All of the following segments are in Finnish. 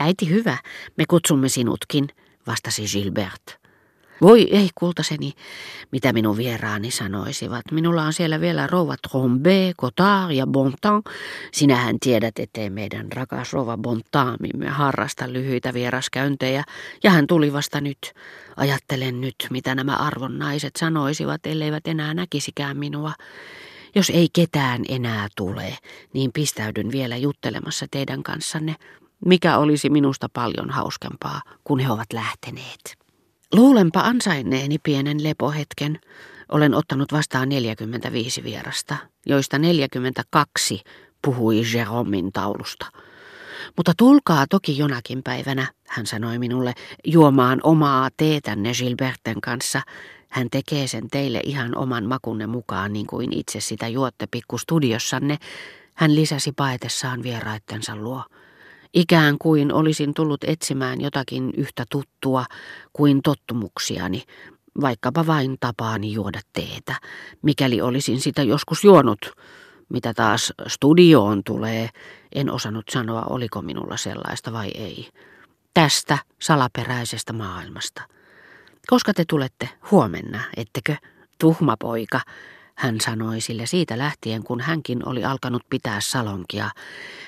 Äiti hyvä, me kutsumme sinutkin, vastasi Gilbert. Voi ei, kultaseni, mitä minun vieraani sanoisivat. Minulla on siellä vielä rouva Trombe, Cotard ja Bontan. Sinähän tiedät, ettei meidän rakas rouva Bontaamimme harrasta lyhyitä vieraskäyntejä. Ja hän tuli vasta nyt. Ajattelen nyt, mitä nämä arvon naiset sanoisivat, elleivät enää näkisikään minua. Jos ei ketään enää tule, niin pistäydyn vielä juttelemassa teidän kanssanne, mikä olisi minusta paljon hauskempaa, kun he ovat lähteneet. Luulenpa ansainneeni pienen lepohetken. Olen ottanut vastaan 45 vierasta, joista 42 puhui Jeromin taulusta. Mutta tulkaa toki jonakin päivänä, hän sanoi minulle, juomaan omaa teetänne Gilberten kanssa. Hän tekee sen teille ihan oman makunne mukaan, niin kuin itse sitä juotte pikkustudiossanne. Hän lisäsi paetessaan vieraittensa luo. Ikään kuin olisin tullut etsimään jotakin yhtä tuttua kuin tottumuksiani, vaikkapa vain tapaani juoda teetä, mikäli olisin sitä joskus juonut. Mitä taas studioon tulee, en osannut sanoa, oliko minulla sellaista vai ei. Tästä salaperäisestä maailmasta. Koska te tulette huomenna, ettekö, tuhma poika, hän sanoi sille siitä lähtien, kun hänkin oli alkanut pitää salonkia.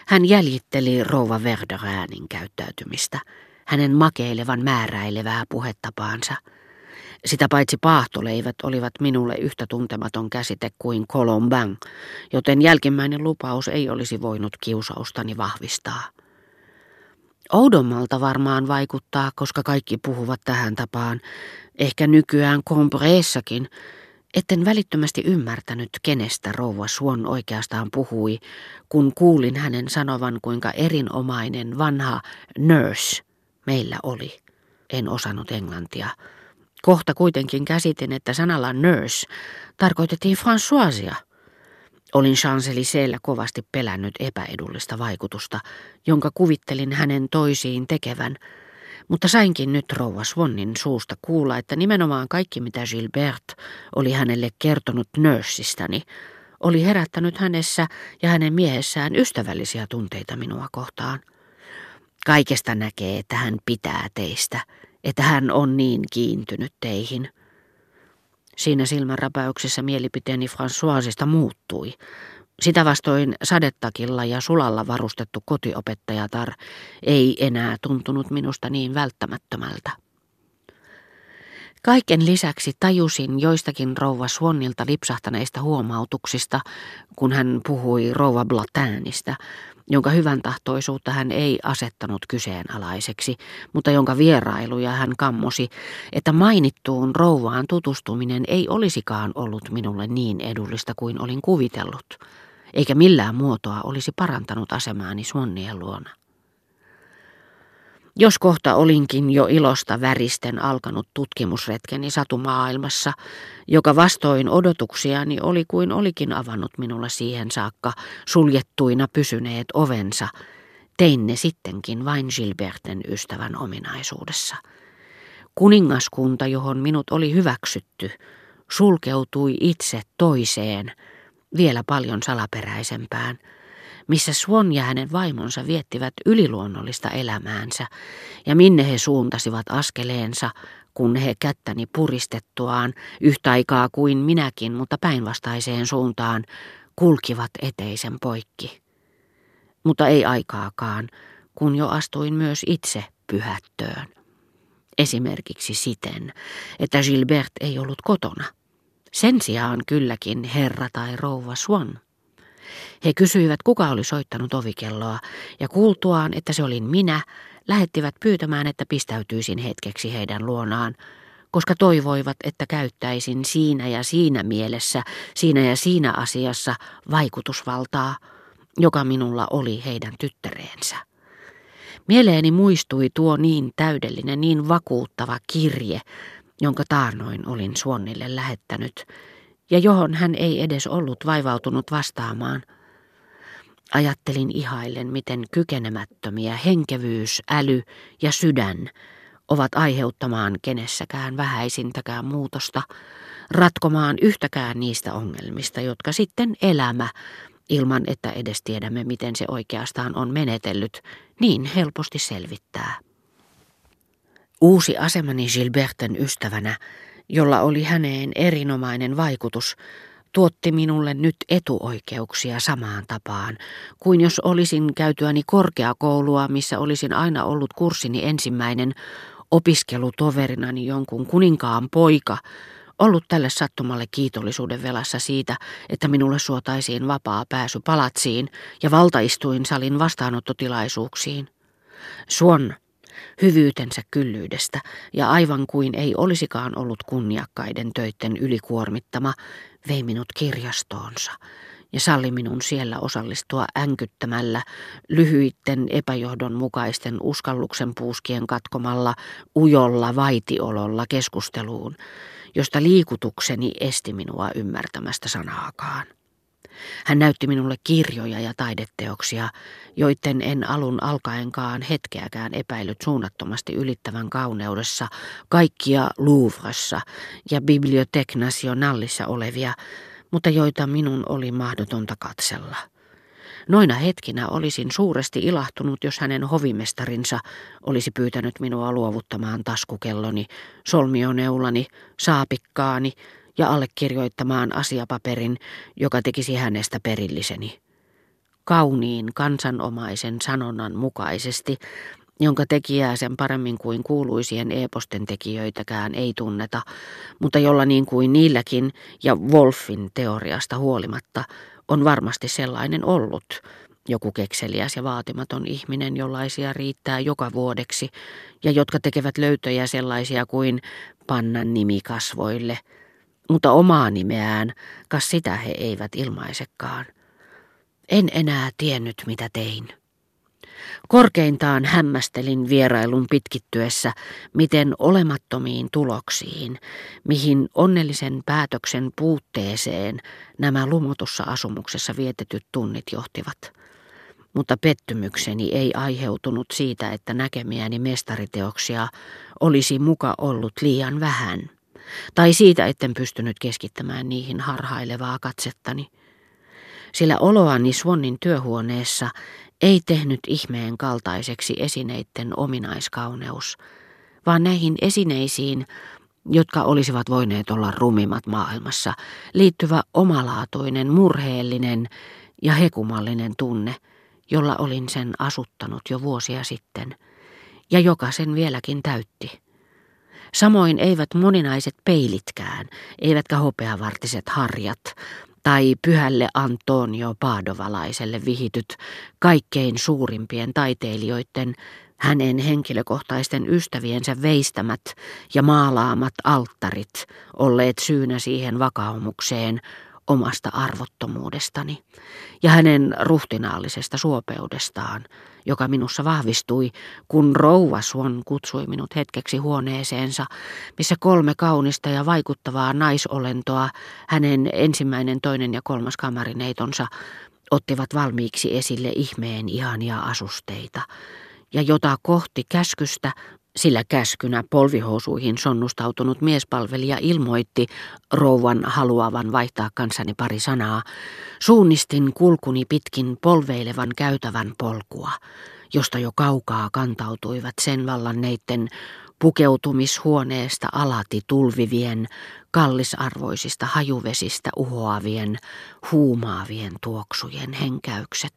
Hän jäljitteli rouva Verderäänin käyttäytymistä, hänen makeilevan määräilevää puhetapaansa. Sitä paitsi paahtoleivät olivat minulle yhtä tuntematon käsite kuin Colombin, joten jälkimmäinen lupaus ei olisi voinut kiusaustani vahvistaa. Oudommalta varmaan vaikuttaa, koska kaikki puhuvat tähän tapaan, ehkä nykyään kompreessakin, Etten välittömästi ymmärtänyt, kenestä rouva Suon oikeastaan puhui, kun kuulin hänen sanovan, kuinka erinomainen vanha nurse meillä oli. En osannut englantia. Kohta kuitenkin käsitin, että sanalla nurse tarkoitettiin Françoisia. Olin champs kovasti pelännyt epäedullista vaikutusta, jonka kuvittelin hänen toisiin tekevän – mutta sainkin nyt rouva Swannin suusta kuulla, että nimenomaan kaikki mitä Gilbert oli hänelle kertonut nörssistäni, oli herättänyt hänessä ja hänen miehessään ystävällisiä tunteita minua kohtaan. Kaikesta näkee, että hän pitää teistä, että hän on niin kiintynyt teihin. Siinä silmänräpäyksessä mielipiteeni Françoisista muuttui. Sitä vastoin sadettakilla ja sulalla varustettu kotiopettajatar ei enää tuntunut minusta niin välttämättömältä. Kaiken lisäksi tajusin joistakin rouva Swannilta lipsahtaneista huomautuksista, kun hän puhui rouva Blatanista, jonka hyvän tahtoisuutta hän ei asettanut kyseenalaiseksi, mutta jonka vierailuja hän kammosi, että mainittuun rouvaan tutustuminen ei olisikaan ollut minulle niin edullista kuin olin kuvitellut eikä millään muotoa olisi parantanut asemaani Suonnien luona. Jos kohta olinkin jo ilosta väristen alkanut tutkimusretkeni satumaailmassa, joka vastoin odotuksiani oli kuin olikin avannut minulle siihen saakka suljettuina pysyneet ovensa, tein ne sittenkin vain Gilberten ystävän ominaisuudessa. Kuningaskunta, johon minut oli hyväksytty, sulkeutui itse toiseen, vielä paljon salaperäisempään, missä Swan ja hänen vaimonsa viettivät yliluonnollista elämäänsä ja minne he suuntasivat askeleensa, kun he kättäni puristettuaan yhtä aikaa kuin minäkin, mutta päinvastaiseen suuntaan, kulkivat eteisen poikki. Mutta ei aikaakaan, kun jo astuin myös itse pyhättöön. Esimerkiksi siten, että Gilbert ei ollut kotona – sen sijaan kylläkin herra tai rouva Swan. He kysyivät, kuka oli soittanut ovikelloa, ja kuultuaan, että se olin minä, lähettivät pyytämään, että pistäytyisin hetkeksi heidän luonaan, koska toivoivat, että käyttäisin siinä ja siinä mielessä, siinä ja siinä asiassa vaikutusvaltaa, joka minulla oli heidän tyttäreensä. Mieleeni muistui tuo niin täydellinen, niin vakuuttava kirje, jonka taarnoin olin Suonnille lähettänyt, ja johon hän ei edes ollut vaivautunut vastaamaan. Ajattelin ihaillen, miten kykenemättömiä henkevyys, äly ja sydän ovat aiheuttamaan kenessäkään vähäisintäkään muutosta, ratkomaan yhtäkään niistä ongelmista, jotka sitten elämä ilman että edes tiedämme, miten se oikeastaan on menetellyt, niin helposti selvittää. Uusi asemani Gilberten ystävänä, jolla oli häneen erinomainen vaikutus, tuotti minulle nyt etuoikeuksia samaan tapaan, kuin jos olisin käytyäni korkeakoulua, missä olisin aina ollut kurssini ensimmäinen opiskelutoverinani jonkun kuninkaan poika, ollut tälle sattumalle kiitollisuuden velassa siitä, että minulle suotaisiin vapaa pääsy palatsiin ja valtaistuin salin vastaanottotilaisuuksiin. Suon hyvyytensä kyllyydestä ja aivan kuin ei olisikaan ollut kunniakkaiden töitten ylikuormittama, vei minut kirjastoonsa ja salli minun siellä osallistua änkyttämällä, lyhyitten epäjohdonmukaisten uskalluksen puuskien katkomalla, ujolla vaitiololla keskusteluun, josta liikutukseni esti minua ymmärtämästä sanaakaan. Hän näytti minulle kirjoja ja taideteoksia, joiden en alun alkaenkaan hetkeäkään epäillyt suunnattomasti ylittävän kauneudessa kaikkia Louvressa ja Bibliothèque Nationalissa olevia, mutta joita minun oli mahdotonta katsella. Noina hetkinä olisin suuresti ilahtunut, jos hänen hovimestarinsa olisi pyytänyt minua luovuttamaan taskukelloni, solmioneulani, saapikkaani ja allekirjoittamaan asiapaperin, joka tekisi hänestä perilliseni. Kauniin kansanomaisen sanonnan mukaisesti, jonka tekijää sen paremmin kuin kuuluisien eposten tekijöitäkään ei tunneta, mutta jolla niin kuin niilläkin ja Wolfin teoriasta huolimatta on varmasti sellainen ollut, joku kekseliäs ja vaatimaton ihminen, jollaisia riittää joka vuodeksi, ja jotka tekevät löytöjä sellaisia kuin pannan nimi kasvoille – mutta omaa nimeään, kas sitä he eivät ilmaisekaan. En enää tiennyt, mitä tein. Korkeintaan hämmästelin vierailun pitkittyessä, miten olemattomiin tuloksiin, mihin onnellisen päätöksen puutteeseen nämä lumotussa asumuksessa vietetyt tunnit johtivat. Mutta pettymykseni ei aiheutunut siitä, että näkemiäni mestariteoksia olisi muka ollut liian vähän – tai siitä, etten pystynyt keskittämään niihin harhailevaa katsettani. Sillä oloani Swannin työhuoneessa ei tehnyt ihmeen kaltaiseksi esineiden ominaiskauneus, vaan näihin esineisiin, jotka olisivat voineet olla rumimmat maailmassa, liittyvä omalaatuinen, murheellinen ja hekumallinen tunne, jolla olin sen asuttanut jo vuosia sitten, ja joka sen vieläkin täytti. Samoin eivät moninaiset peilitkään, eivätkä hopeavartiset harjat, tai pyhälle Antonio Padovalaiselle vihityt kaikkein suurimpien taiteilijoiden hänen henkilökohtaisten ystäviensä veistämät ja maalaamat alttarit olleet syynä siihen vakaumukseen, omasta arvottomuudestani ja hänen ruhtinaallisesta suopeudestaan, joka minussa vahvistui, kun rouva Swan kutsui minut hetkeksi huoneeseensa, missä kolme kaunista ja vaikuttavaa naisolentoa, hänen ensimmäinen, toinen ja kolmas kamarineitonsa, ottivat valmiiksi esille ihmeen ihania asusteita, ja jota kohti käskystä sillä käskynä polvihousuihin sonnustautunut miespalvelija ilmoitti rouvan haluavan vaihtaa kanssani pari sanaa. Suunnistin kulkuni pitkin polveilevan käytävän polkua, josta jo kaukaa kantautuivat sen vallanneitten pukeutumishuoneesta alati tulvivien, kallisarvoisista hajuvesistä uhoavien, huumaavien tuoksujen henkäykset.